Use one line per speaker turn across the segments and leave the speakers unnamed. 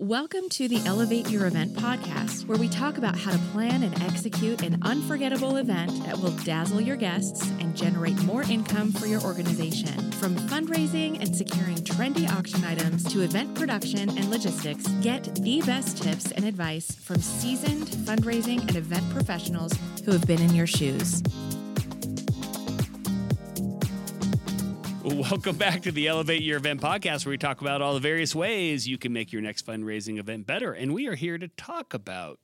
Welcome to the Elevate Your Event podcast, where we talk about how to plan and execute an unforgettable event that will dazzle your guests and generate more income for your organization. From fundraising and securing trendy auction items to event production and logistics, get the best tips and advice from seasoned fundraising and event professionals who have been in your shoes.
Welcome back to the Elevate Your Event podcast, where we talk about all the various ways you can make your next fundraising event better. And we are here to talk about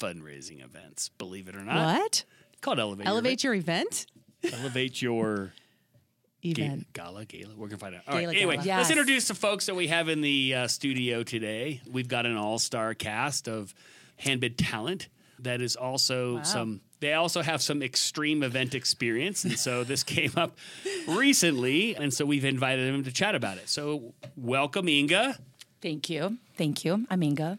fundraising events, believe it or not.
What?
Called Elevate,
Elevate your event?
your Elevate your ga-
Event.
gala, gala. We're gonna find out. All right.
Gala,
Anyway,
gala.
let's introduce the folks that we have in the uh, studio today. We've got an all-star cast of handbid talent that is also some. They also have some extreme event experience, and so this came up recently, and so we've invited them to chat about it. So, welcome, Inga,
Thank you. Thank you. I'm Inga.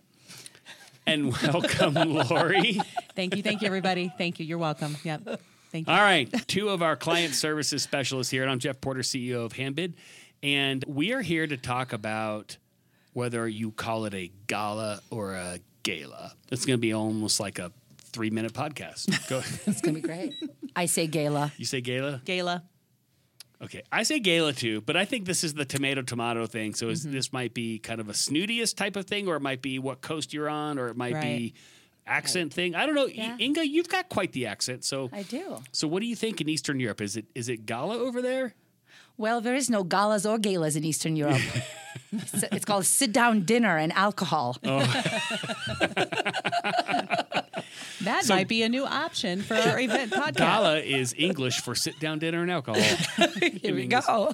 and welcome, Lori.
Thank you. Thank you, everybody. Thank you. You're welcome. Yep. Thank you.
All right, two of our client services specialists here, and I'm Jeff Porter, CEO of Handbid, and we are here to talk about whether you call it a gala or a gala. It's going to be almost like a three minute podcast. Go.
It's going to be great. I say gala.
you say gala?
Gala.
Okay, I say gala too, but I think this is the tomato tomato thing. So is, mm-hmm. this might be kind of a snootiest type of thing, or it might be what coast you're on, or it might be
Right.
accent thing. I don't know.
Yeah.
Inga, you've got quite the accent. So
I do.
So what do you think in Eastern Europe? Is it is it gala over there?
Well, there is no galas or galas in Eastern Europe. it's, it's called sit down dinner and alcohol. Oh.
That might be a new option for our event podcast.
Gala is English for sit down dinner and alcohol.
Here we go.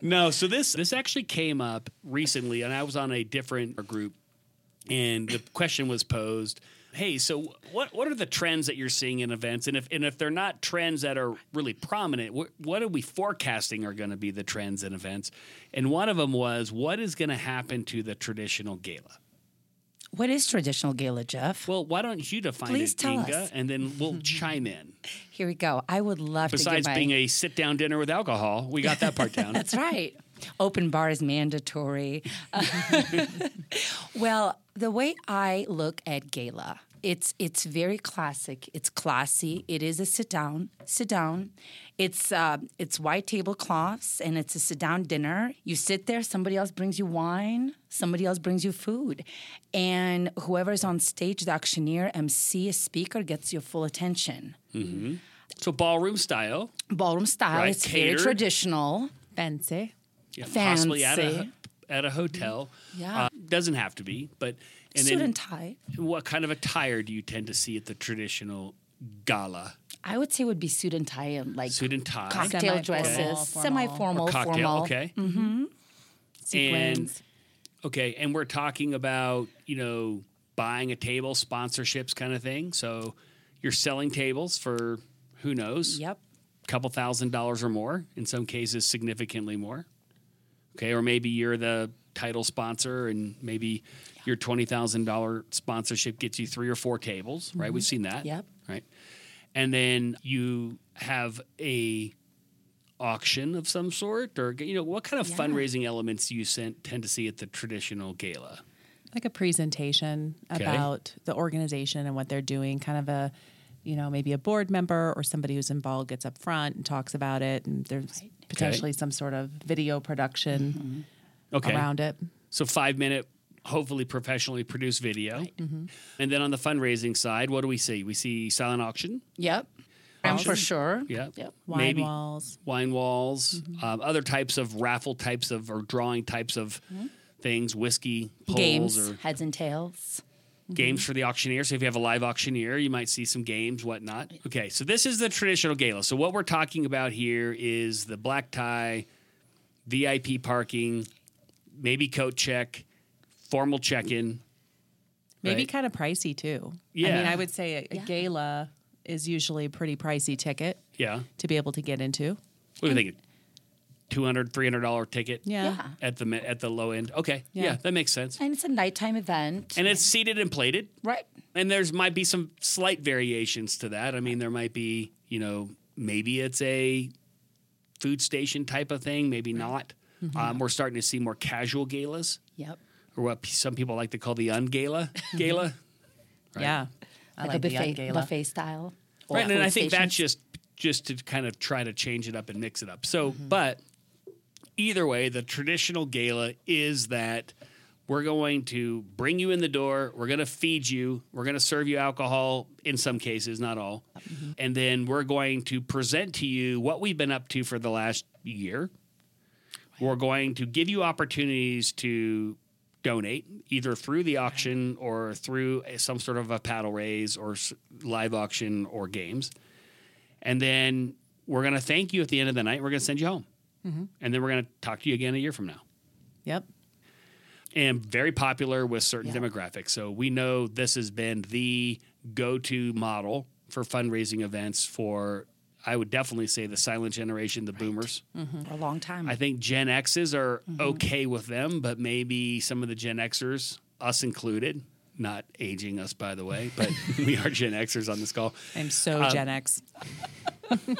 no, so this this actually came up recently, and I was on a different group, and the question was posed. Hey, so what what are the trends that you're seeing in events, and if and if they're not trends that are really prominent, what, what are we forecasting are going to be the trends in events? And one of them was what is going to happen to the traditional gala.
What is traditional gala, Jeff?
Well, why don't you define
Please
it,
tell
Inga,
us.
and then we'll chime in.
Here we go. I would love
Besides
to my.
being a sit down dinner with alcohol, we got that part down.
That's right. Open bar is mandatory. well, the way I look at gala, it's it's very classic. It's classy. It is a sit down, sit down. It's uh, it's white tablecloths and it's a sit down dinner. You sit there. Somebody else brings you wine. Somebody else brings you food, and whoever's on stage, the auctioneer, MC, a speaker, gets your full attention.
So ballroom style,
Ballroom style.
Right,
It's very traditional.
Fancy.
yeah, possibly at a
Fancy.
at a hotel.
Yeah.
Uh, doesn't have to be, but and
Suit
then
and tie.
what kind of attire do you tend to see at the traditional gala?
I would say it would be suit and tie and like
Suit and tie,
cocktail
Semi-formal,
dresses,
formal.
semi-formal,
or cocktail.
formal.
Okay, mm-hmm.
Sequins.
okay, and we're talking about you know buying a table, sponsorships, kind of thing. So you're selling tables for who knows,
Yep.
A couple thousand dollars or more, in some cases significantly more. Okay, or maybe you're the title sponsor and maybe your twenty thousand dollar sponsorship gets you three or four tables, right? We've seen that.
Mm-hmm. Yep.
Right. And then you have a auction of some sort, or you know, what kind of
Yeah.
fundraising elements do you sent, tend to see at the traditional gala?
Like a presentation
Okay.
about the organization and what they're doing. Kind of a, you know, maybe a board member or somebody who's involved gets up front and talks about it. And there's potentially some sort of video production
Okay.
around it.
So five minute, hopefully professionally produced video.
Mm-hmm.
And then on the fundraising side, what do we see? We see silent auction.
Yep. And for sure.
Yeah.
Yep.
Wine
Maybe
walls.
wine walls, um, other types of raffle types of or drawing types of things, whiskey polls
Games,
or
heads and tails.
games for the auctioneer. So if you have a live auctioneer, you might see some games, whatnot. Okay, so this is the traditional gala. So what we're talking about here is the black tie, VIP parking, maybe coat check, formal check-in.
Maybe
Right.
kind of pricey too.
Yeah.
I mean, I would say a, a
Yeah.
gala is usually a pretty pricey ticket
Yeah.
to be able to get into.
What do you think? 200 $300 ticket
Yeah.
Yeah.
at the at the low end. Okay. Yeah,
Yeah.
that makes sense.
And it's a nighttime event.
And it's seated and plated.
right.
And there's might be some slight variations to that. I mean, there might be, you know, maybe it's a food station type of thing, maybe not. Um, we're starting to see more casual galas.
Yep.
Or what some people like to call the ungala gala. Right.
Yeah. I
like,
like
a
the
buffet,
gala.
buffet style. or
Right, and I
food
think that's just just to kind of try to change it up and mix it up. So,
Mm-hmm.
but either way, the traditional gala is that we're going to bring you in the door, we're going to feed you, we're going to serve you alcohol in some cases, not all,
Mm-hmm.
and then we're going to present to you what we've been up to for the last year. We're going to give you opportunities to donate either through the auction or through some sort of a paddle raise or live auction or games. And then we're going to thank you at the end of the night. We're going to send you home. Mm-hmm. And then we're going to talk to you again a year from now.
Yep.
And very popular with certain
Yeah.
demographics. So we know this has been the go to model for fundraising events for, I would definitely say, the silent generation, the boomers.
for a long time.
I think Gen X's are okay with them, but maybe some of the Gen Xers, us included, not aging us by the way, but we are Gen Xers on this call.
I'm so
Um,
Gen X.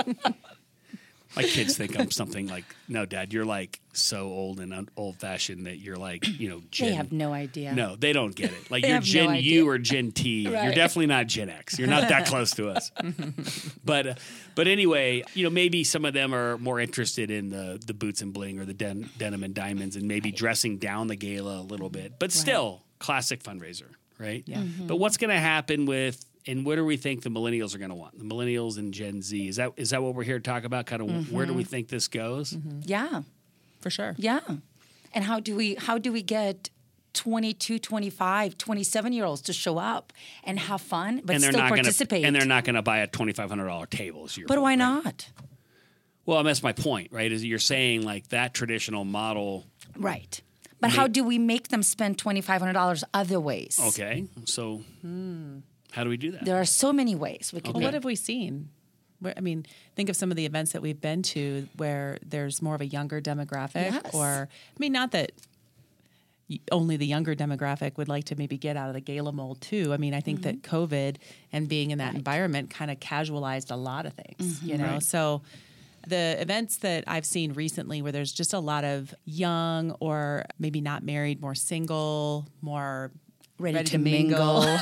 My kids think I'm something like, no, Dad, you're like so old and old fashioned that you're like, you know, Gen.
they have no idea.
no, they don't get it. Like you're
no
Gen
idea.
U or Gen T. You're definitely not Gen X. You're not that close to us. but uh, but anyway, you know, maybe some of them are more interested in the the boots and bling or the den, denim and diamonds, and maybe dressing down the gala a little bit. But still, classic fundraiser, right?
Yeah.
Mm-hmm.
But what's going to happen with and what do we think the millennials are going to want? The millennials and Gen Z is that is that what we're here to talk about? Kind of where do we mm-hmm. think this goes? Mm-hmm.
Yeah.
For sure.
Yeah. And how do we how do we get 22, 25, 27 year olds to show up and have fun but
and
still
not going
participate?
to and they're not going to buy a twenty five hundred dollar table. is your
but
point,
why
right?
not?
Well, that's my point, right? Is you're saying like that traditional model.
Right. But how do we make them spend $2,500 other ways?
Okay, so hmm. How do we do that?
There are so many ways we could
Well,
Okay.
what have we seen? Where, I mean, think of some of the events that we've been to where there's more of a younger demographic,
Yes.
or I mean, not that only the younger demographic would like to maybe get out of the gala mold too. I mean, I think that mm-hmm. COVID and being in that environment kind of casualized a lot of things, you mm-hmm. know.
Right.
So the events that I've seen recently where there's just a lot of young or maybe not married, more single, more
Ready to mingle.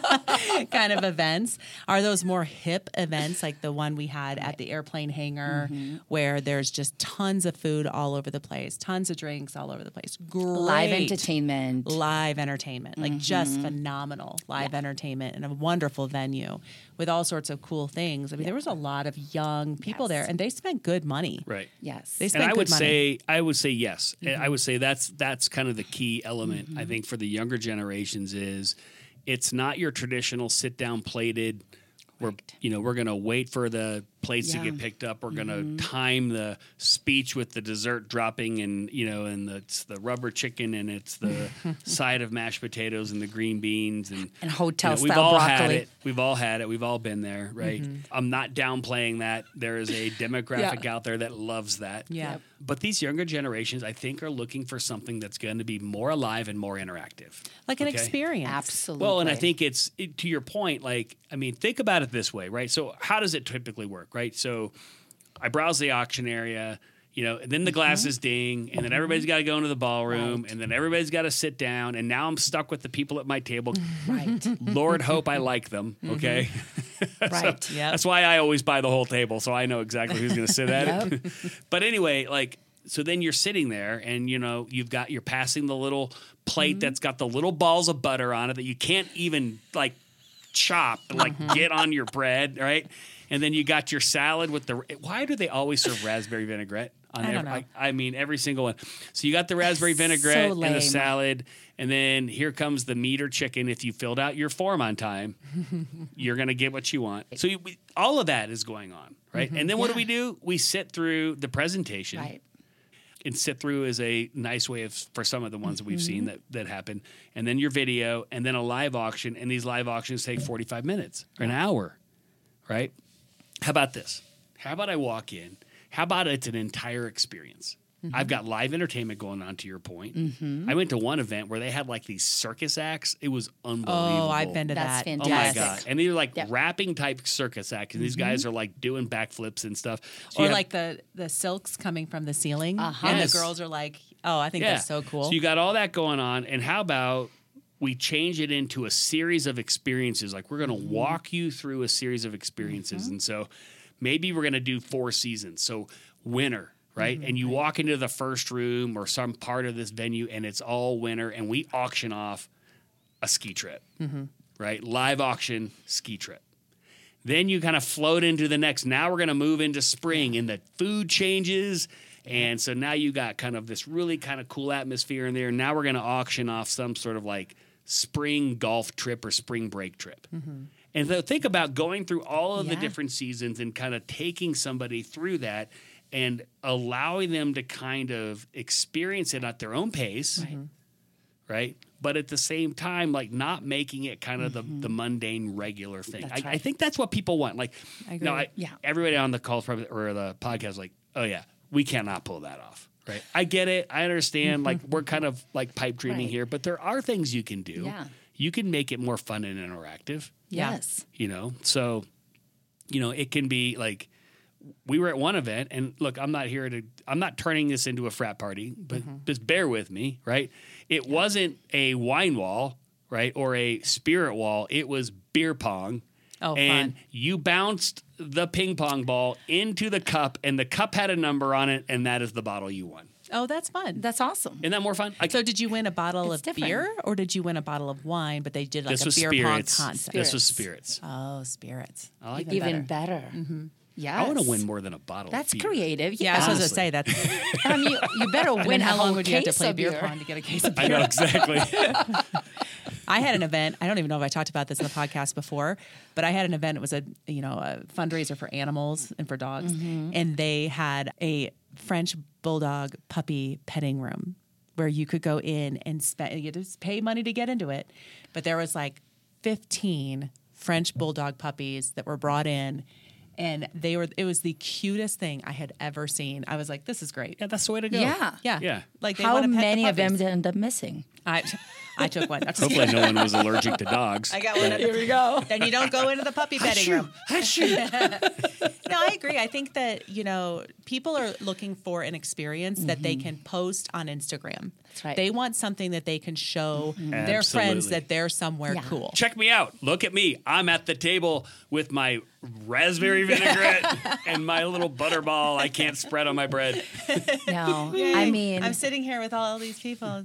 kind of events are those more hip events like the one we had at the airplane hangar
Mm-hmm.
where there's just tons of food all over the place tons of drinks all over the place Great
live entertainment?
live entertainment like just
Mm-hmm.
phenomenal live entertainment and a wonderful venue with all sorts of cool things i mean there was a lot of young people there and they spent good money
right.
Yes.
They
And I
good
would
money.
say I would say yes. And I would say that's that's kind of the key element
Mm-hmm.
I think for the younger generations is it's not your traditional sit down plated we're you know we're going to wait for the plates to
Yeah. Mm-hmm.
get picked up we're going to time the speech with the dessert dropping and you know and the, it's the rubber chicken and it's the side of mashed potatoes and the green beans and
And hotel
you know, we've
style
all had it we've all had it we've all been there right
Mm-hmm.
i'm not downplaying that there is a demographic out there that loves that
Yeah.
Yep.
but these younger generations i think are looking for something that's going to be more alive and more interactive
like an
Okay?
experience
Absolutely.
well, and I think it's it- to your point. Like, I mean, think about it this way, right? So, how does it typically work, right? So, I browse the auction area, you know, and then the glasses mm-hmm. ding, and then mm-hmm. everybody's got to go into the ballroom, and then everybody's got to sit down, and now I'm stuck with the people at my table.
right.
Lord, hope I like them. Mm-hmm. Okay,
right.
Yep.
that's why I always buy the whole table, so I know exactly who's going to sit at it. but anyway, like, so then you're sitting there, and you know, you've got you're passing the little plate that's got the little balls of butter on it that you can't even like chop, and, like uh-huh. get on your bread, right? And then you got your salad with the. Why do they always serve raspberry vinaigrette? On
I don't know.
I, I mean, every single one. So you got the raspberry vinaigrette and the salad, and then here comes the meat or chicken. If you filled out your form on time, you're going to get what you want. So you, we, all of that is going on, right? Mm-hmm. And then what do we do? We sit through the presentation,
Right.
and sit through is a nice way of for some of the ones that we've seen mm-hmm. that that happen, and then your video, and then a live auction, and these live auctions take 45 minutes or an hour, right? How about this? How about I walk in? How about it's an entire experience? Mm-hmm. I've got live entertainment going on. To your point, mm-hmm. I went to one event where they had like these circus acts. It was unbelievable.
oh i've been to
That's
that
Oh my
fantastic.
god! And they're like
Yeah.
rapping type circus acts, and these mm-hmm. guys are like doing backflips and stuff. So
or
have-
like the the silks coming from the ceiling
Uh-huh.
and
Yes.
the girls are like Oh, I think that's so cool.
So you got all that going on, and how about we change it into a series of experiences? Like we're going to
Mm-hmm.
walk you through a series of experiences, and so maybe we're going to do four seasons. So winter. Right.
Mm-hmm.
And you walk into the first room or some part of this venue and it's all winter and we auction off a ski trip.
Mm-hmm.
Right. Live auction ski trip. Then you kind of float into the next. Now we're going to move into spring and the food changes. And so now you got kind of this really kind of cool atmosphere in there. Now we're going to auction off some sort of like spring golf trip or spring break trip. Mm-hmm. And so think about going through all of the different seasons and kind of taking somebody through that and allowing them to kind of experience it at their own pace. Right. But at the same time, like not making it kind of the, mm-hmm. the mundane regular thing. I,
That's
I think that's what people want. Like,
I
no. I,
Yeah.
everybody on the call probably or the podcast, like, oh yeah, we cannot pull that off. Right. I get it. I understand. like we're kind of like pipe dreaming
Right.
here, but there are things you can do.
Yeah.
You can make it more fun and interactive.
Yes.
You know, so you know it can be like we were at one event, and look, I'm not here to. I'm not turning this into a frat party, but
Mm-hmm.
just bear with me, right? It wasn't a wine wall, right, or a spirit wall. It was beer pong.
Oh,
and
fun.
you bounced the ping pong ball into the cup, and the cup had a number on it, and that is the bottle you won.
Oh, that's fun.
That's awesome.
Isn't that more fun? I,
so, did you win a bottle of
different.
beer, or did you win a bottle of wine? But they did like
this
a
was
beer
spirits.
pong concept.
This was
Spirits.
spirits.
Oh, spirits.
I like
Even
that.
Even better. Mm-hmm. Yeah.
I want to win more than a bottle.
That's
of beer.
creative.
Yeah, I was supposed to say that.
I mean, you, you better
I
win
mean, how long would you have to play beer
beer.
pong to get a case of beer?
I
beer?
know exactly.
I had an event. I don't even know if I talked about this in the podcast before, but I had an event. It was a you know a fundraiser for animals and for dogs, mm-hmm. and they had a French bulldog puppy petting room where you could go in and spend. You had to pay money to get into it, but there was like fifteen French bulldog puppies that were brought in. And they were, it was the cutest thing I had ever seen. I was like, this is great.
yeah, that's the way to go.
Yeah.
Yeah.
Yeah.
Like they
How
wanna pet the
many of them
puppies.
end up missing?
I, I took one. I'm
Hopefully, no one was allergic to dogs.
I got one. Here we go. Then you don't go into the puppy petting room. no, I agree. I think that you know people are looking for an experience that they mm-hmm. can post on Instagram.
That's right.
They want something that they can show mm-hmm. their
Absolutely.
friends that they're somewhere
Yeah.
cool.
Check me out. Look at me. I'm at the table with my raspberry vinaigrette and my little butterball I can't spread on my bread.
No. I mean,
I'm sitting here with all these people.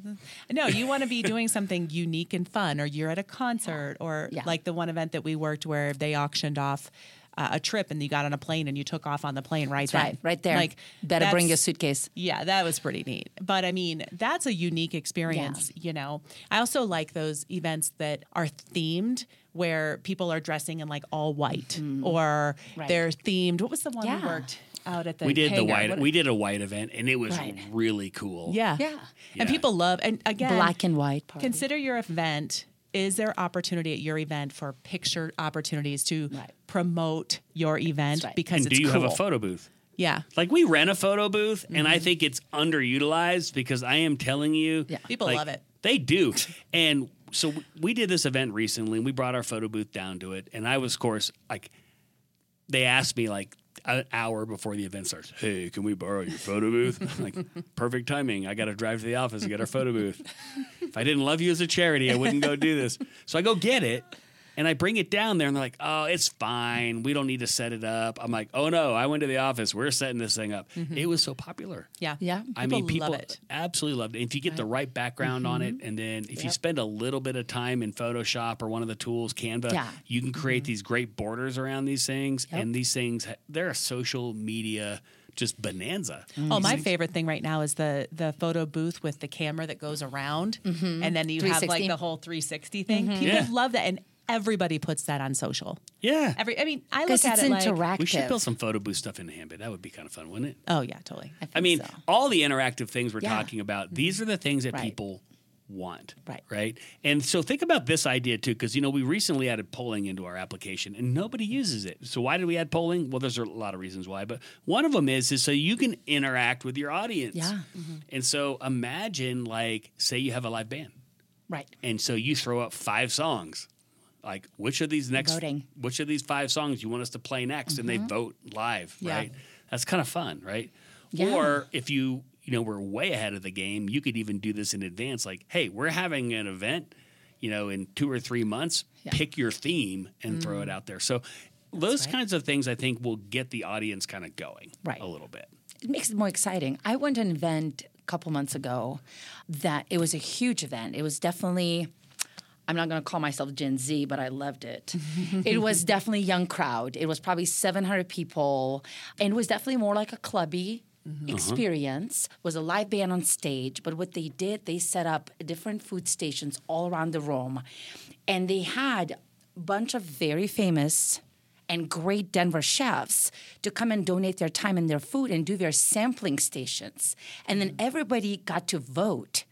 No, you want to be doing something unique and fun, or you're at a concert, or
Yeah.
like the one event that we worked where they auctioned off uh, a trip and you got on a plane and you took off on the plane right
that's right, right there.
Like
better bring your suitcase.
Yeah, that was pretty neat. But I mean, that's a unique experience, you know. I also like those events that are themed where people are dressing in like all white or
Right.
they're themed. What was the one we worked out at the
We did the white.
What-
We did a white event, and it was
Right.
really cool.
yeah.
Yeah.
And people love and again
Black and white party.
consider your event is there opportunity at your event for picture opportunities to
Right.
promote your event
right.
because
And
it's
do you have a photo booth?
yeah
Like we rent a photo booth, and
Mm-hmm.
I think it's underutilized because I am telling you,
Yeah.
People
like,
love it.
They do, and so we did this event recently. and We brought our photo booth down to it, and I was, of course, like they asked me like an hour before the event starts. Hey, can we borrow your photo booth? Like, perfect timing. I got to drive to the office and get our photo booth. If I didn't love you as a charity, I wouldn't go do this. So I go get it. And I bring it down there, and they're like, "Oh, it's fine. We don't need to set it up." I'm like, "Oh no, I went to the office. We're setting this thing up." Mm-hmm. It was so popular.
yeah
Yeah.
I mean, people
love it
absolutely loved it. If you get the right background on it, mm-hmm. and then if you spend a little bit of time in Photoshop or one of the tools, Canva,
Yeah.
you can create mm-hmm. these great borders around these things.
Yep.
And these things, they're a social media just bonanza.
Oh, my favorite thing right now is the the photo booth with the camera that goes around, and then you have like the whole 360 thing. People
Yeah.
love that, and everybody puts that on social.
Yeah.
Every, I mean, I look at
it's
it like,
we should build some photo booth stuff in Handbid. That would be kind of fun, wouldn't it?
oh yeah, totally.
think
I mean,
so.
all the interactive things we're
Yeah.
talking about, mm-hmm. these are the things that
Right.
people want.
Right.
Right. And so think about this idea too, because, you know, we recently added polling into our application and nobody uses it. So why did we add polling? Well, there's a lot of reasons why, but one of them is, is so you can interact with your audience.
Yeah. Mm-hmm.
And so imagine, like, say you have a live band.
Right.
And so you throw up five songs. Like which of these next
Voting. Mm-hmm.
which of these five songs you want us to play next and they vote live,
Yeah.
right? That's kind of fun, right?
Yeah.
Or if you you know, we're way ahead of the game. You could even do this in advance. Like, hey, we're having an event, you know, in two or three months.
Yeah.
Pick your theme and throw it out there. So those
right.
kinds of things, I think, will get the audience kind of going
Right.
a little bit.
it makes it more exciting. I went to an event a couple months ago that it was a huge event. It was definitely I'm not going to call myself Gen Z, but I loved it. it was definitely a young crowd. It was probably 700 people, and it was definitely more like a clubby mm-hmm. experience. Was a live band on stage, but what they did, they set up different food stations all around the room, and they had a bunch of very famous and great Denver chefs to come and donate their time and their food and do their sampling stations. And then mm. everybody got to vote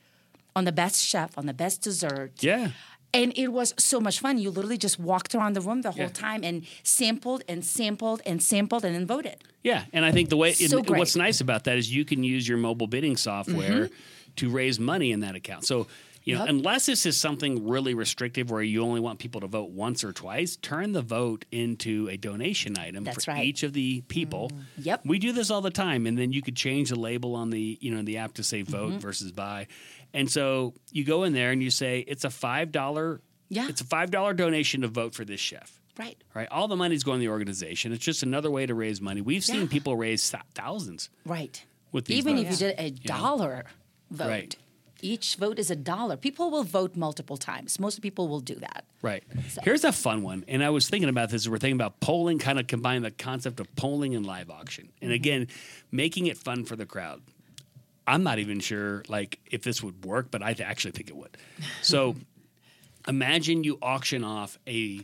on the best chef, on the best dessert.
Yeah.
And it was so much fun. You literally just walked around the room the whole
Yeah.
time and sampled and sampled and sampled and then voted.
Yeah, and I think the way
So great.
what's nice about that is you can use your mobile bidding software to raise money in that account. So you know,
Mm-hmm. Yep.
unless this is something really restrictive where you only want people to vote once or twice, turn the vote into a donation item
That's
for
right. Mm-hmm.
each of the people.
Yep.
We do this all the time, and then you could change the label on the you know the app to say vote
Mm-hmm.
versus buy, and so you go in there and you say it's a five dollar.
Yeah.
It's a five dollar donation to vote for this chef
Right.
right? All the money's going to the organization. It's just another way to raise money. We've seen
Yeah.
people raise thou- thousands
Right.
with these
Even
votes.
if you did a dollar vote,
Right.
each vote is a dollar. People will vote multiple times. Most people will do that.
Right. Here's a fun one. And I was thinking about this. We're thinking about polling, kind of combine the concept of polling and live auction. And
Mm-hmm.
again, making it fun for the crowd. I'm not even sure like if this would work, but I actually think it would. So imagine you auction off a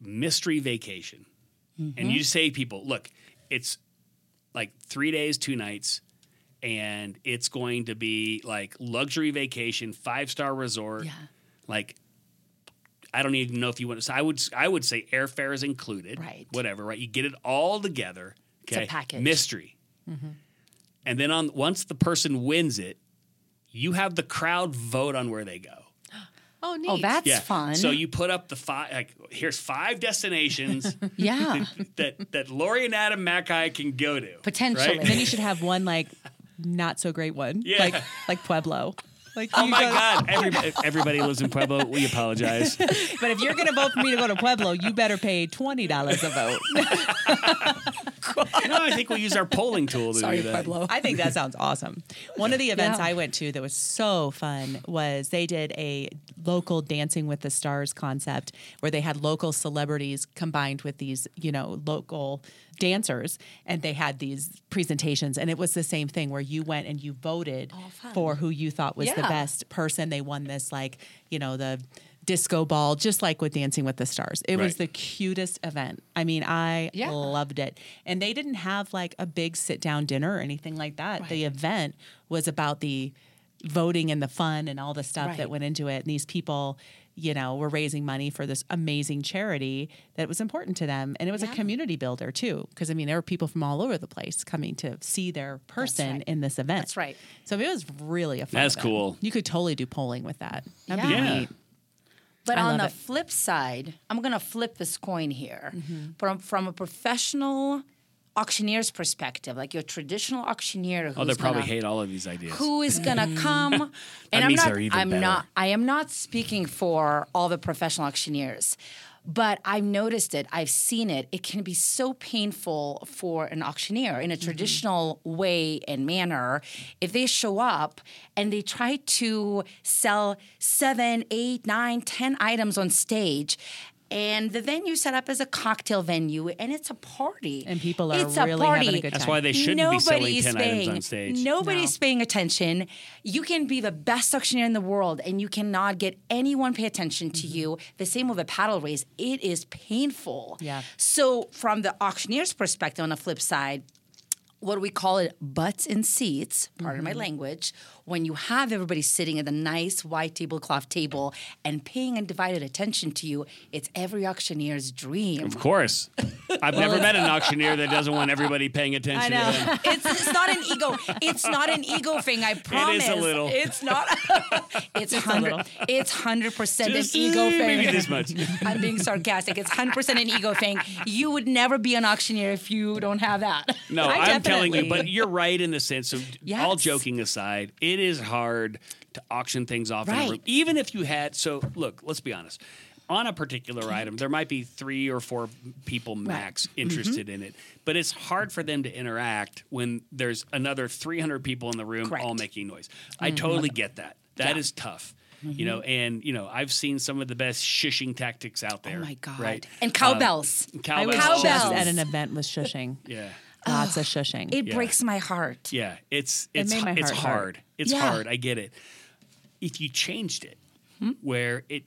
mystery vacation.
Mm-hmm.
And you say to people, look, it's like three days, two nights, and it's going to be like luxury vacation, five star resort.
Yeah.
Like I don't even know if you want to. So I would I would say airfare is included.
Right.
Whatever. Right. You get it all together.
it's a
Okay.
package.
Mystery. And then on once the person wins it, you have the crowd vote on where they go.
Oh, neat.
Oh, that's
Yeah.
fun.
So you put up the five. Like here's five destinations
yeah.
that that Lori and Adam Mackay can go to.
Potentially.
right?
then you should have one like not so great one.
Yeah.
Like like Pueblo. Like
Oh my
go-
God! Everybody, everybody lives in Pueblo. We apologize.
But if you're gonna vote for me to go to Pueblo, you better pay twenty dollars a vote.
no, I think we use our polling tool to
Sorry,
do that.
Pueblo.
I think that sounds awesome. One of the events
Yeah.
I went to that was so fun was they did a local Dancing with the Stars concept where they had local celebrities combined with these, you know, local dancers and they had these presentations and it was the same thing where you went and you voted oh,
fun.
for who you thought was the best person. They won this like, you know, the disco ball just like with Dancing with the Stars. It was the cutest event. I mean, I
Yeah.
loved it. And they didn't have like a big sit down dinner or anything like that. The event was about the voting and the fun and all the stuff
Right.
that went into it. And these people, you know, were raising money for this amazing charity that was important to them. And it was a community builder too. Because I mean, there were people from all over the place coming to see their person
right.
in this event.
That's right.
So it was really a fun
That's
event.
cool.
You could totally do polling with that. That'd
Yeah.
be
Yeah.
neat.
But
I
on the
it.
flip side, I'm going to flip this coin here. Mm-hmm. From from a professional auctioneer's perspective, like your traditional auctioneer oh, who's
Oh, they probably
gonna,
hate all of these ideas.
who is going to come and I'm not
they're even
I'm
better.
not I am not speaking for all the professional auctioneers. But I've noticed it. I've seen it. It can be so painful for an auctioneer in a mm-hmm. traditional way and manner if they show up and they try to sell seven, eight, nine, ten items on stage. And the venue set up as a cocktail venue, and it's a party.
And people are
it's a
really
party.
having a good time.
That's why they shouldn't be selling
Nobody's
10 items
paying,
on stage.
Nobody's paying attention. You can be the best auctioneer in the world and you cannot get anyone pay attention to
Mm-hmm.
you. The same with a paddle race. It is painful.
Yeah.
So from the auctioneer's perspective on the flip side, what do we call it? Butts and seats, pardon
Mm-hmm.
my language, when you have everybody sitting at the nice white tablecloth table and paying undivided attention to you, it's every auctioneer's dream.
Of course. I've never met an auctioneer that doesn't want everybody paying attention
I know.
to them.
it's, it's not an ego. It's not an ego thing. I promise.
It is a little.
It's not. it's hundred. It's hundred percent an ego thing.
Maybe this much.
I'm being sarcastic. It's hundred percent an ego thing. You would never be an auctioneer if you don't have that.
No,
I
I'm telling telling you, but you're right in the sense of all joking aside, it is hard to auction things off in a room. Even if you had, so look, let's be honest. On a particular item, there might be three or four people max
Mm-hmm.
interested in it, but it's hard for them to interact when there's another 300 people in the room all
Correct. Mm-hmm.
making noise. I totally get that. That is tough. You know, and you know, I've seen some of the best shushing tactics out there.
Oh my god!
Right?
And cowbells.
I
Cowbells.
was
Cowbells.
just at an event with shushing.
Yeah.
Lots of shushing.
it
Yeah.
breaks my heart.
Yeah, it's it's
made my
it's
heart
hard.
hurt.
It's
Yeah.
hard. I get it. If you changed it, hmm? where it,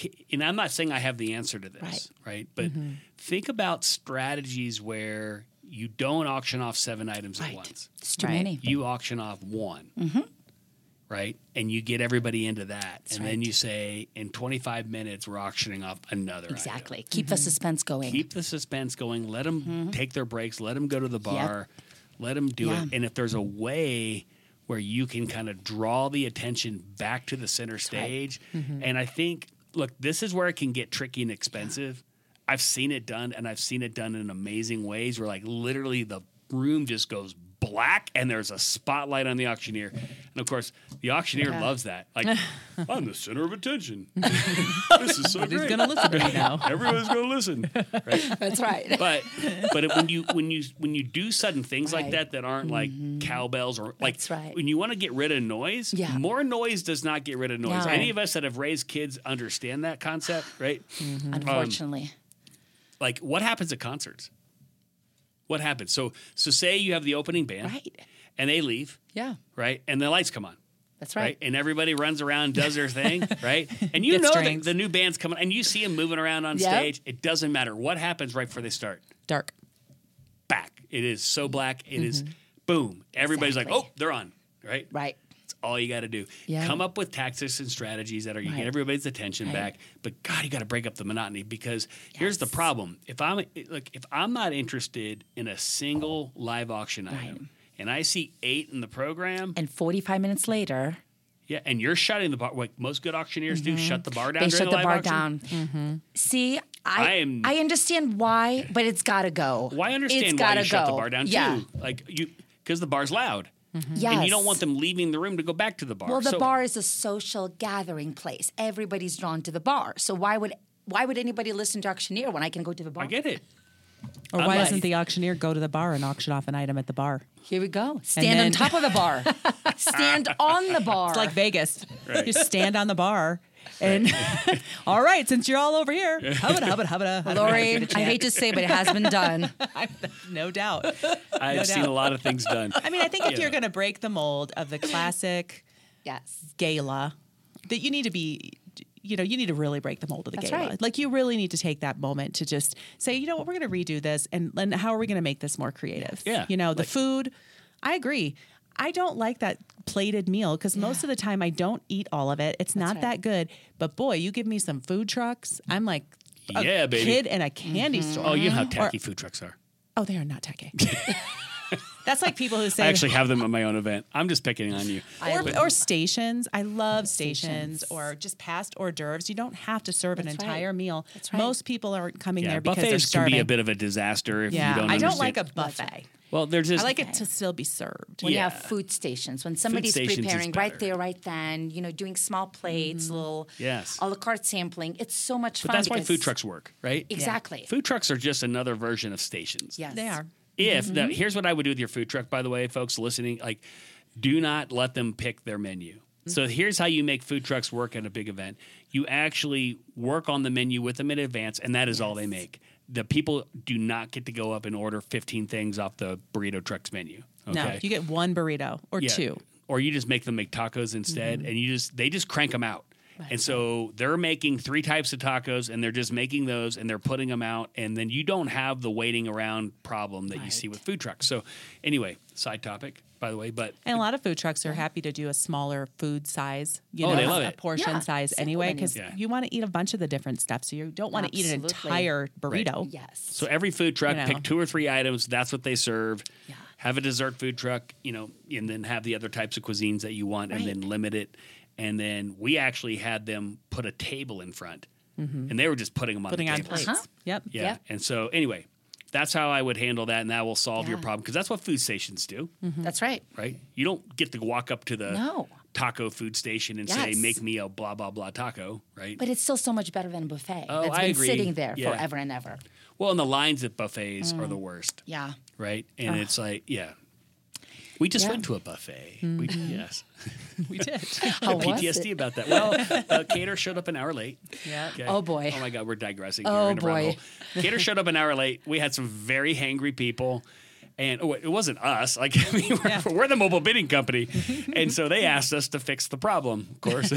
ca- and I'm not saying I have the answer to this,
Right.
right? But mm-hmm. think about strategies where you don't auction off seven items at
Right.
once.
It's too
Right.
many.
You auction off one. Mm-hmm. Right, and you get everybody into that, and then you say, in 25 minutes, we're auctioning off another. item.
Exactly. Keep the mm-hmm. suspense going.
Keep the suspense going. Let them mm-hmm. take their breaks. Let them go to the bar. Let them do
Yeah.
it. And if there's a way where you can kind of draw the attention back to the center stage, mm-hmm. and I think, look, this is where it can get tricky and expensive. I've seen it done, and I've seen it done in amazing ways where, like, literally the room just goes black and there's a spotlight on the auctioneer. And of course, the auctioneer loves that. Like, I'm the center of attention. this is so
Who's
great.
gonna listen to me now?
Everyone's going to listen. Right?
That's right.
but but it- when you when you when you do sudden things like that that aren't like mm-hmm. cowbells or like
That's right.
when you want to get rid of noise
Yeah.
more noise does not get rid of noise
No.
any of us that have raised kids understand that concept right
Unfortunately.
Um, like what happens at concerts what happens so so say you have the opening band
Right.
and they leave
yeah.
right and the lights come on
That's
right?
right.
And everybody runs around, does their thing, right? And you know that the new band's coming, and you see them moving around on
Yep.
stage. It doesn't matter what happens right before they start.
Dark.
back. It is so black. It is mm-hmm. boom. Everybody's like, oh, they're on. Right?
Right.
All you got to do.
Yeah.
Come up with tactics and strategies that are you
Right.
get everybody's attention
Right.
back. But God, you got to break up the monotony because here's the problem. If I'm look, if I'm not interested in a single live auction item, and I see eight in the program,
And 45 minutes later,
yeah, and you're shutting the bar, like most good auctioneers do, shut the mm-hmm. bar down.
they shut the
live
bar
auction.
down. Mm-hmm. See, I
I am-
I understand why, but it's got to go.
Well, understand
It's
why you shut the bar down
yeah.
too. Like you, because the bar's loud,
Yes.
and you don't want them leaving the room to go back to the bar.
Well, the
So-
bar is a social gathering place. Everybody's drawn to the bar. So why would why would anybody listen to auctioneer when I can go to the bar?
I get it.
Or
I'm
why
like-
doesn't the auctioneer go to the bar and auction off an item at the bar?
Here we go. Stand
then-
on top of the bar. Stand on the bar.
It's like Vegas.
Right.
You stand on the bar and all right, since you're all over here, hubba hubba hubba.
Lori, I hate to say, but it has been done.
no doubt.
I've
No
seen
doubt.
a lot of things done.
I mean, I think if
Yeah.
you're going to break the mold of the classic
Yes.
gala, that you need to be, you know, you need to really break the mold of the
That's
gala.
right.
Like you really need to take that moment to just say, you know what, we're going to redo this, and, and how are we going to make this more creative?
Yeah.
You know, the
Like-
food. I agree. I don't like that plated meal because most of the time I don't eat all of it. It's not
right.
that good. But boy, you give me some food trucks, I'm like a
Yeah, baby.
kid in a candy mm-hmm. store.
Oh, you know how
Or-
tacky food trucks are.
oh, they are not tacky. That's like people who say
I actually have them at my own event. I'm just picking on you.
or, or stations. I love stations, or just past hors d'oeuvres. You don't have to serve an
That's right.
entire meal.
That's right.
Most people aren't coming
Yeah,
there because they're
buffets can be a bit of a disaster if
yeah,
you don't
I don't
understand.
like a buffet.
Well, there's just
I like it to still be served.
When
Yeah.
you have food stations, when somebody's
stations
preparing right there, right then, you know, doing small plates, mm-hmm. little
Yes.
a la carte sampling. It's so much
But
fun.
that's why food trucks work, right?
Exactly.
Food trucks are just another version of stations.
Yes.
They are.
If
Mm-hmm.
the, here's what I would do with your food truck, by the way, folks listening, like, do not let them pick their menu.
Mm-hmm.
So here's how you make food trucks work at a big event. You actually work on the menu with them in advance, and that is all they make. The people do not get to go up and order 15 things off the burrito truck's menu. Okay?
No, you get one burrito or
Yeah.
two.
Or you just make them make tacos instead,
Mm-hmm.
and you just they just crank them out. And so they're making three types of tacos, and they're just making those, and they're putting them out, and then you don't have the waiting around problem that you see with food trucks. So, anyway, side topic, by the way, but
And a lot of food trucks are happy to do a smaller food size, you
Oh,
know,
they love
a
it.
portion
Yeah,
size anyway, because
Yeah.
you want to eat a bunch of the different stuff. So you don't want to eat an entire burrito.
Yes.
so every food truck
You know.
pick two or three items. That's what they serve.
Yeah.
Have a dessert food truck, you know, and then have the other types of cuisines that you want, and then limit it. And then we actually had them put a table in front, and they were just putting them on
Putting
the
on
tables.
plates.
Uh-huh.
Yep.
Yeah.
Yep.
And so anyway, that's how I would handle that, and that will solve your problem because that's what food stations do,
That's right.
right? You don't get to walk up to the
No.
taco food station and say, "Make me a blah blah blah taco," right?
But it's still so much better than a buffet
Oh,
that's
I
been
agree.
sitting there
Yeah.
forever and ever.
well, and the lines at buffets are the
Mm.
worst,
Yeah.
right? And it's like, yeah. We just
Yeah.
went to a buffet. We, yes.
We did.
How
PTSD about that. Well, uh, Cater showed up an hour late.
yeah.
Okay.
Oh, boy.
Oh my God, we're digressing.
Oh,
here in
boy.
Cater showed up an hour late. We had some very hangry people. And oh, it wasn't us. Like I mean, we're,
Yeah.
we're the mobile bidding company, and so they asked us to fix the problem, of course,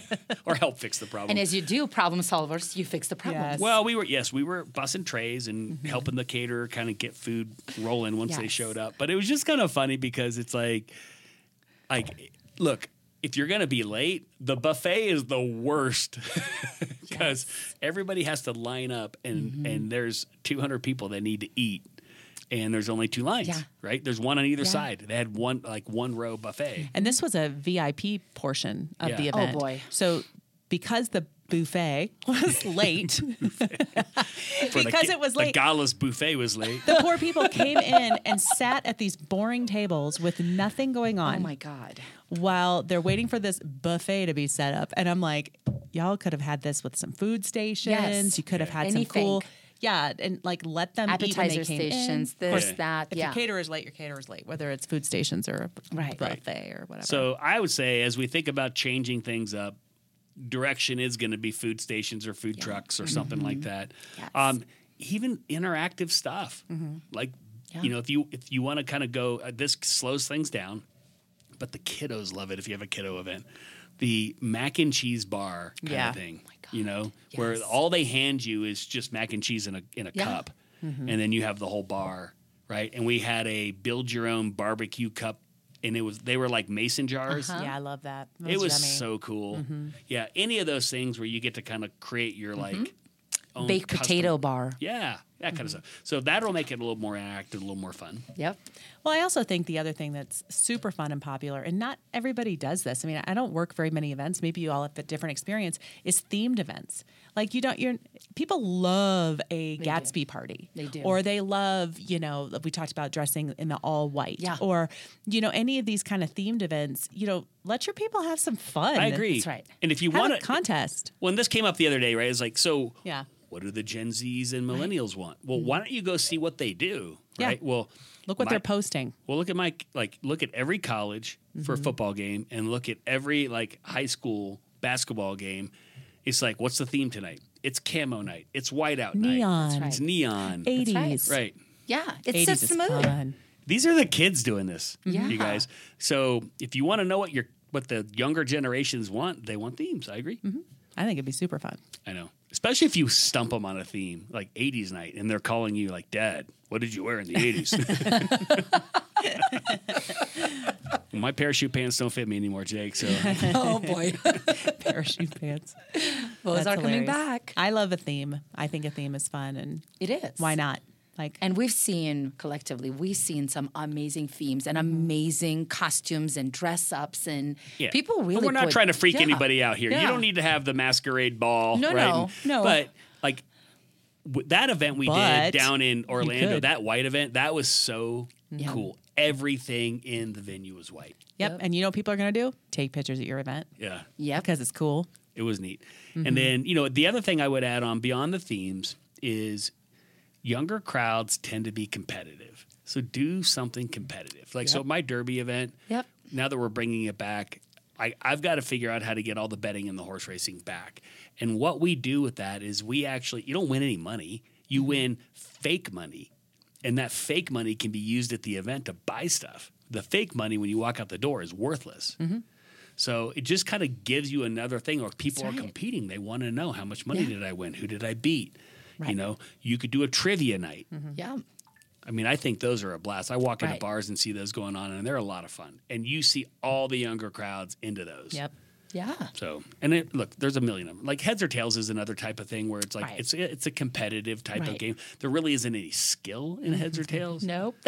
or help fix the problem.
And as you do problem solvers, you fix the problem.
Yes.
well, we were yes, we were bussing trays and mm-hmm. helping the caterer kind of get food rolling once they showed up. But it was just kind of funny because it's like, like, look, if you're gonna be late, the buffet is the worst because everybody has to line up and mm-hmm. and there's 200 people that need to eat. And there's only two lines,
Yeah.
right? There's one on either
Yeah.
side. They had one like one row buffet. Mm-hmm.
And this was a VIP portion of
Yeah.
the
Oh,
boy.
So because the buffet was late,
For the
because
ki-
it was
like
the
galas buffet was late.
the poor people came in and sat at these boring tables with nothing going on
Oh my God.
while they're waiting for this buffet to be set up. And I'm like, y'all could have had this with some food stations.
Yes.
You could have
Yeah.
had some cool,
Anything.
Yeah, and like let them eat when
Appetizer
they came in.
stations,
Of course,
this, that.
If
Yeah.
your caterer's late, your caterer's late, whether it's food stations or a
Right.
buffet
Right.
or whatever.
So I would say, as we think about changing things up, direction is going to be food stations or food trucks or something like that.
Yes.
Um, even interactive stuff, like
Yeah.
you know, if you if you want to kind of go, uh, this slows things down, but the kiddos love it if you have a kiddo event. The mac and cheese bar kind
Yeah.
of thing, oh you know, where all they hand you is just mac and cheese in a in a
Yeah.
cup, mm-hmm. and then you have the whole bar, right? And we had a build your own barbecue cup, and it was they were like mason jars uh-huh.
yeah, I love that. That
it was
yummy.
so cool.
Mm-hmm.
Yeah, any of those things where you get to kind of create your like mm-hmm. own
Baked
custom-
potato bar.
Yeah, that
Mm-hmm.
kind of stuff. So that'll make it a little more interactive, a little more fun.
Yep.
Well, I also think the other thing that's super fun and popular, and not everybody does this. I mean, I don't work very many events. Maybe you all have a different experience. Is themed events. Like you don't. You're people love a Gatsby party.
They do.
Or they love. You know, we talked about dressing in the all white.
Yeah.
Or you know, any of these kind of themed events. You know, let your people have some fun.
I agree.
That's right.
And if you
Have
want
a contest.
when this came up the other day, right? It's like, so
Yeah.
What do the Gen Zs and millennials want? Well, mm-hmm. why don't you go see what they do?
Yeah.
Right. Well,
Look what
my-
they're posting.
Well, look at my like look at every college for
Mm-hmm.
a football game, and look at every like high school basketball game. It's like, what's the theme tonight? It's camo night. It's whiteout night.
Neon.
That's right.
It's neon.
Eighties.
Right.
Yeah. It's
80s
just
is
smooth.
fun.
These are the kids doing this. Mm-hmm.
Yeah.
You guys. So if you want to know what your what the younger generations want, they want themes. I agree. Mm-hmm.
I think it'd be super fun.
I know. Especially if you stump them on a theme like 80s night and they're calling you like, Dad, what did you wear in the 80s? My parachute pants don't fit me anymore, Jake. So
Oh boy.
Parachute pants.
Those
That's
are coming
hilarious.
back.
I love a theme. I think a theme is fun, and
It is.
why not? Like,
And we've seen collectively, we've seen some amazing themes and amazing costumes and dress ups and
yeah.
people really.
And we're not
put-
trying to freak
Yeah.
anybody out here. You don't need to have the masquerade ball.
No,
right?
no, no.
But like w- that event we
But
did down in Orlando, that white event, that was so cool. Everything in the venue was white.
yep.
Yep.
And you know what people are going to do? Take pictures at your event
Yeah.
Yeah.
because it's cool.
It was neat.
Mm-hmm.
And then, you know, the other thing I would add on beyond the themes is younger crowds tend to be competitive. So do something competitive. Like, so my derby event,
Yep.
now that we're bringing it back, I, I've got to figure out how to get all the betting and the horse racing back. And what we do with that is we actually, you don't win any money, you
Mm-hmm.
win fake money. And that fake money can be used at the event to buy stuff. The fake money, when you walk out the door, is worthless.
Mm-hmm.
So it just kind of gives you another thing, or people
That's
are competing. They want to know how much money
Yeah.
did I win? Who did I beat? You know, you could do a trivia night. Mm-hmm.
Yeah.
I mean, I think those are a blast. I walk into
Right.
bars and see those going on, and they're a lot of fun. And you see all the younger crowds into those.
Yep.
Yeah.
So, and it, look, there's a million of them. Like heads or tails is another type of thing where it's like
Right.
it's it's a competitive type of game. There really isn't any skill in heads or mm-hmm. tails.
Nope.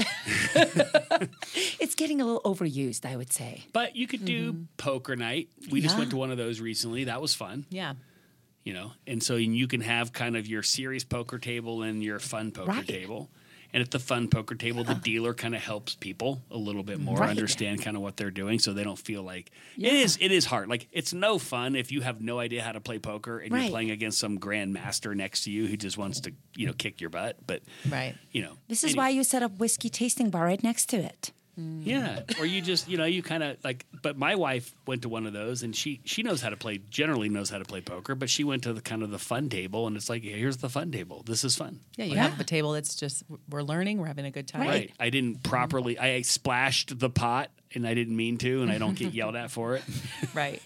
it's getting a little overused, I would say.
But you could do mm-hmm. poker night. We just went to one of those recently. That was fun.
Yeah.
You know and so you can have kind of your serious poker table and your fun poker
Right.
table And at the fun poker table, the dealer kind of helps people a little bit more
Right.
understand kind of what they're doing, so they don't feel like it is. It is hard. Like it's no fun if you have no idea how to play poker and
Right.
you're playing against some grandmaster next to you who just wants to you know kick your butt. But
Right.
you know,
This is
anyway.
why you set up whiskey tasting bar right next to it. Mm.
Yeah, or you just you know you kind of like. But my wife went to one of those, and she she knows how to play. Generally knows how to play poker, but she went to the kind of the fun table, and it's like here's the fun table. This is fun.
Yeah, you
Yeah.
have a table that's just we're learning, we're having a good time.
Right. I didn't properly. I splashed the pot, and I didn't mean to, and I don't get yelled at for it.
Right.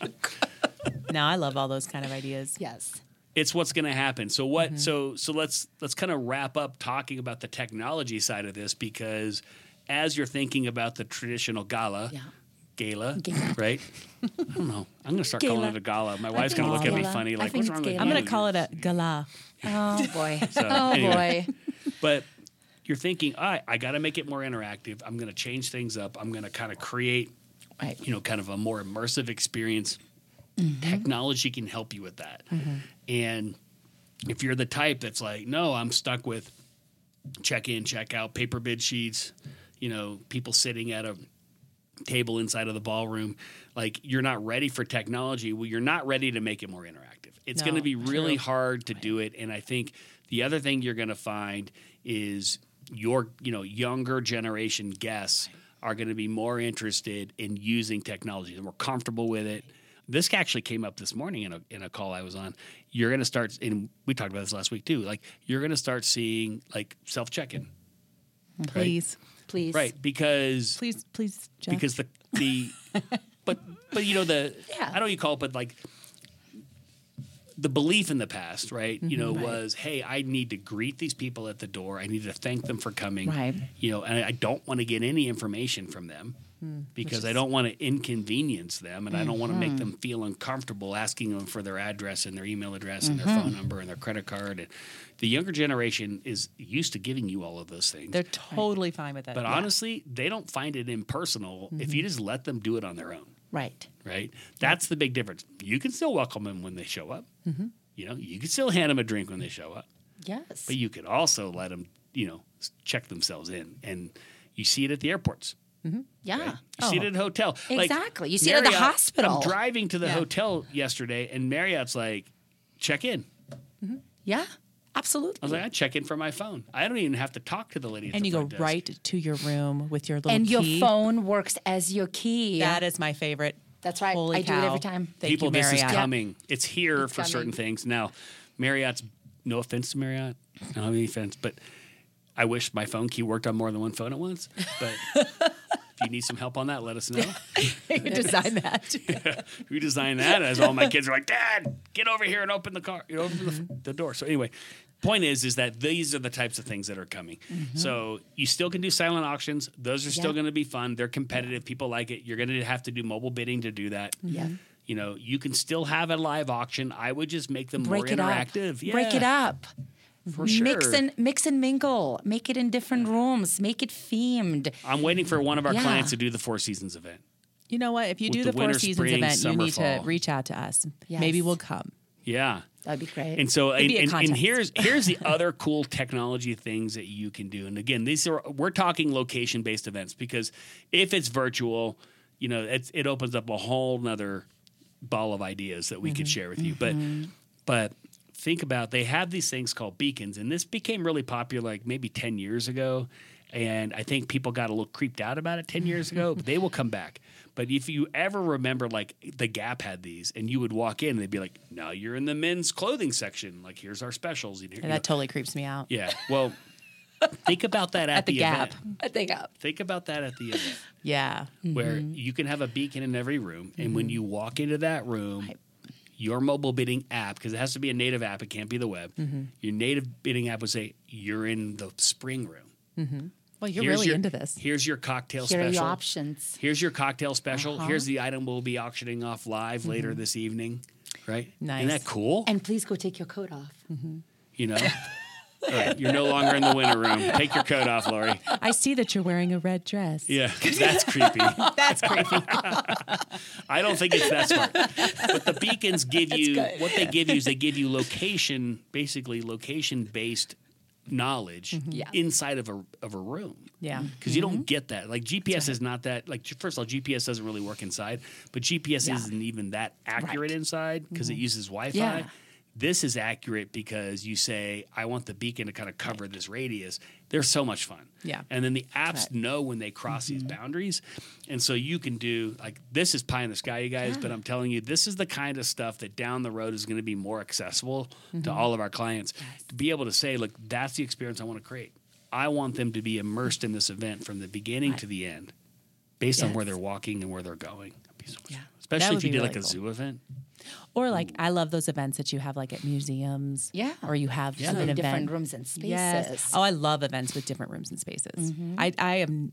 now I love all those kind of ideas.
Yes.
It's what's going to happen. So what? Mm-hmm. So so let's let's kind of wrap up talking about the technology side of this because as you're thinking about the traditional gala.
Yeah.
Gala,
Gala.
right? I don't know. I'm going to start calling it a gala. My wife's going to look
it's
at me
gala.
funny, like, "What's wrong with
gala.
I'm going to call it a gala.
Oh boy.
So,
oh
anyway.
boy.
But you're thinking, all right, I got to make it more interactive. I'm going to change things up. I'm going to kind of create,
Right.
you know, kind of a more immersive experience.
Mm-hmm.
Technology can help you with that. And if you're the type that's like, no, I'm stuck with check in, check out, paper bid sheets, you know, people sitting at a table inside of the ballroom, like you're not ready for technology. Well, you're not ready to make it more interactive. It's
No,
going to be really
true.
hard to do it. And I think the other thing you're going to find is your, you know, younger generation guests are going to be more interested in using technology. They're more comfortable with it. This actually came up this morning in a, in a call I was on. You're going to start, and we talked about this last week too. Like you're going to start seeing like self check in,
Please.
Please.
right? Because
Please, please, Jeff.
because the the but but you know the
Yeah.
I don't know what you call it, but like the belief in the past, right? You know, mm-hmm.
Right.
was hey, I need to greet these people at the door. I need to thank them for coming.
Right.
You know, and I don't want to get any information from them. Hmm. Because I don't want to inconvenience them and I don't want to make mm-hmm. them feel uncomfortable asking them for their address and their email address and their mm-hmm. phone number and their credit card. And the younger generation is used to giving you all of those things.
They're totally fine with that.
But honestly, they don't find it impersonal if you mm-hmm. just let them do it on their own,
Right.
right? That's the big difference. You can still welcome them when they show up. You know, you can still hand them a drink when they show up,
Yes.
but you could also let them, you know, check themselves in. And you see it at the airports. Mm-hmm.
yeah.
Right? You oh. see it at a hotel.
Exactly. You see it at the hospital.
I'm driving to the
Yeah.
hotel yesterday, and Marriott's like, check in. Mm-hmm.
Yeah. Absolutely.
I was like, I check in from my phone. I don't even have to talk to the lady. At
and
the
you go
desk.
right to your room with your little
and your phone works as your key.
That is my favorite.
That's right.
Holy
I do it every time.
Thank
people,
you,
this is
Marriott.
coming. It's here
It's
for certain things. Now, Marriott's no offense to Marriott, I don't have any offense, but I wish my phone key worked on more than one phone at once. But if you need some help on that, let us know.
design that.
Who designed that? As all my kids are like, Dad, get over here and open the car, you know, open the, the door. So anyway, point is, is that these are the types of things that are coming.
Mm-hmm.
So you still can do silent auctions. Those are still
Yeah.
going to be fun. They're competitive. People like it. You're going to have to do mobile bidding to do that.
Yeah.
You know, you can still have a live auction. I would just make them
Break
more interactive. Yeah,
Break it up.
For sure.
Mix and mix and mingle. Make it in different rooms. Make it themed.
I'm waiting for one of our
Yeah.
clients to do the Four Seasons event.
You know what? If you
With
do
the
the, Four
winter,
Seasons
spring,
event, you need
fall.
to reach out to us.
Yes.
Maybe we'll come.
Yeah.
That'd be great.
And so, and,
It'd be a
and, and here's here's the other cool technology things that you can do. And again, these are we're talking location based events because if it's virtual, you know, it's, it opens up a whole nother ball of ideas that we could
Mm-hmm.
share with you. But but think about they have these things called beacons, and this became really popular like maybe ten years ago. And I think people got a little creeped out about it 10 years ago, but they will come back. But if you ever remember, like the Gap had these, and you would walk in and they'd be like, now you're in the men's clothing section. Like, here's our specials. You know,
And that totally creeps me out.
yeah. Well, think about that at,
At the Gap.
event.
I think up.
Think about that at the event
Yeah.
where mm-hmm. you can have a beacon in every room. And when mm-hmm. you walk into that room, your mobile bidding app, because it has to be a native app, it can't be the web. Mm-hmm. Your native bidding app would say, you're in the spring room. Mm-hmm.
Well, you're
Here's
really
your-
into this.
Here's your cocktail
Here are
special.
your options.
Here's your cocktail special.
Uh-huh.
Here's the item we'll be auctioning off live later mm-hmm. this evening. Right?
Nice.
Isn't that cool?
And please go take your coat off.
you know? All right, you're no longer in the winter room. Take your coat off, Lori.
I see that you're wearing a red dress.
Yeah, that's creepy.
That's creepy.
I don't think it's that smart. But the beacons give you
good.
what they give you is they give you location, basically location based knowledge mm-hmm.
Yeah.
inside of a of a room.
Yeah.
Because you don't mm-hmm. get that. Like GPS is not that. Like first of all, GPS doesn't really work inside, but GPS
Yeah.
isn't even that accurate
Right.
inside because it mm-hmm. uses Wi-Fi.
Yeah.
This is accurate because you say, "I want the beacon to kind of cover this radius." They're so much fun.
Yeah.
And then the apps
Right.
know when they cross these mm-hmm. boundaries, and so you can do like this is pie in the sky, you guys. But I'm telling you, this is the kind of stuff that down the road is going to be more accessible to mm-hmm. all of our clients to be able to say, "Look, that's the experience I want to create." I want them to be immersed in this event from the beginning to the end, based on where they're walking and where they're going. It'd be so much
Yeah.
fun. Especially if you
be
did
really
like a
cool.
zoo event.
Or like I love those events that you have like at museums.
Yeah.
Or you have
Yeah.
an
In
event.
different rooms and spaces.
Yes. Oh, I love events with different rooms and spaces. Mm-hmm. I, I am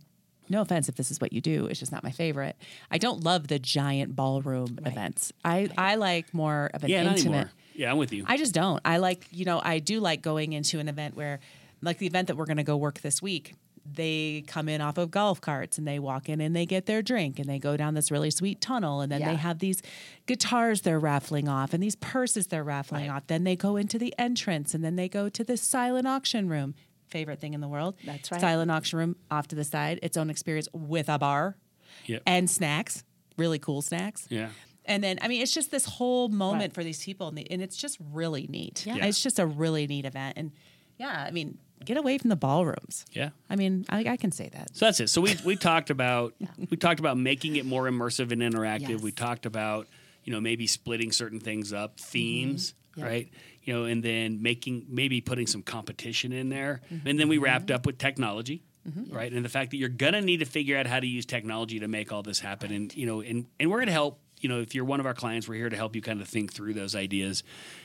no offense if this is what you do. It's just not my favorite. I don't love the giant ballroom events. I, I like more of an
Yeah,
intimate.
anymore. Yeah, I'm with you.
I just don't. I like, you know, I do like going into an event where, like the event that we're going to go work this week, they come in off of golf carts and they walk in and they get their drink and they go down this really sweet tunnel and then
Yeah.
they have these guitars they're raffling off and these purses they're raffling off. Then they go into the entrance and then they go to the silent auction room. Favorite thing in the world.
That's right.
Silent auction room off to the side, its own experience with a bar
Yep.
and snacks, really cool snacks.
yeah.
And then, I mean, it's just this whole moment
Right.
for these people, and, the, and it's just really neat.
Yeah.
Yeah.
It's just a really neat event. And yeah, I mean, get away from the ballrooms.
Yeah.
I mean, I, I can say that.
So that's it. So we we talked about we talked about making it more immersive and interactive.
Yes.
We talked about you know maybe splitting certain things up, mm-hmm. themes,
Yeah.
right? You know, and then making maybe putting some competition in there. Mm-hmm. And then we mm-hmm. wrapped up with technology. Right. And the fact that you're gonna need to figure out how to use technology to make all this happen. And you know, and, and we're gonna help, you know, if you're one of our clients, we're here to help you kind of think through those ideas,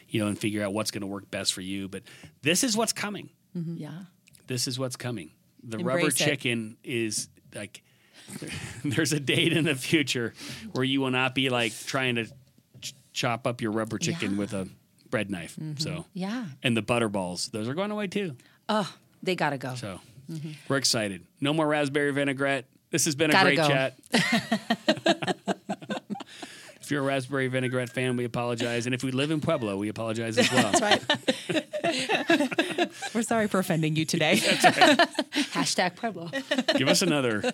you know, and figure out what's gonna work best for you. But this is what's coming Mm-hmm.
Yeah.
this is what's coming. The
Embrace
rubber chicken is like there's a date in the future where you will not be like trying to ch- chop up your rubber chicken
Yeah.
with a bread knife. Mm-hmm. So
Yeah.
and the butter balls, those are going away too.
Oh, they gotta go.
So mm-hmm. we're excited. No more raspberry vinaigrette. This has been a
Gotta
great
go.
chat. if you're a raspberry vinaigrette fan, we apologize. And if we live in Pueblo, we apologize as well. That's right.
We're sorry for offending you today. Right.
Hashtag Pueblo.
Give us another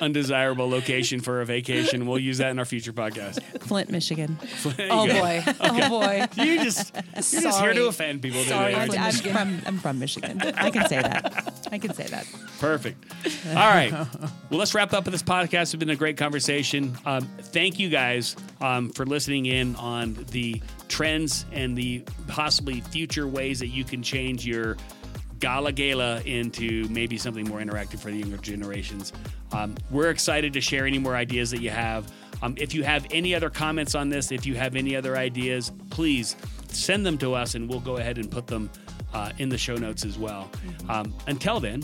undesirable location for a vacation. We'll use that in our future podcast.
Flint, Michigan.
There you
Oh
go.
boy. Oh boy.
You just you're just here to offend people
Sorry.
I'm. I'm from, I'm from Michigan. I can say that. I can say that.
Perfect. All right. Well, let's wrap up with this podcast. It's been a great conversation. Um, thank you guys um, for listening in on the trends and the possibly future ways that you can change your gala gala into maybe something more interactive for the younger generations. Um, we're excited to share any more ideas that you have. Um, if you have any other comments on this, if you have any other ideas, please send them to us and we'll go ahead and put them uh, in the show notes as well. Um, until then,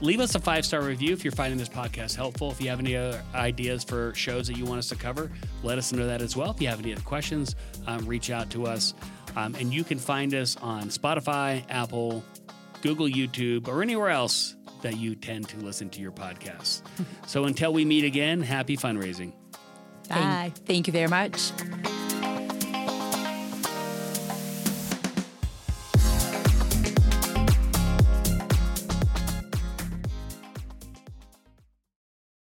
leave us a five star review if you're finding this podcast helpful. If you have any other ideas for shows that you want us to cover, let us know that as well. If you have any other questions, um, reach out to us. Um, and you can find us on Spotify, Apple, Google, YouTube, or anywhere else that you tend to listen to your podcasts. so until we meet again, happy fundraising.
Bye.
Thank, thank you very much.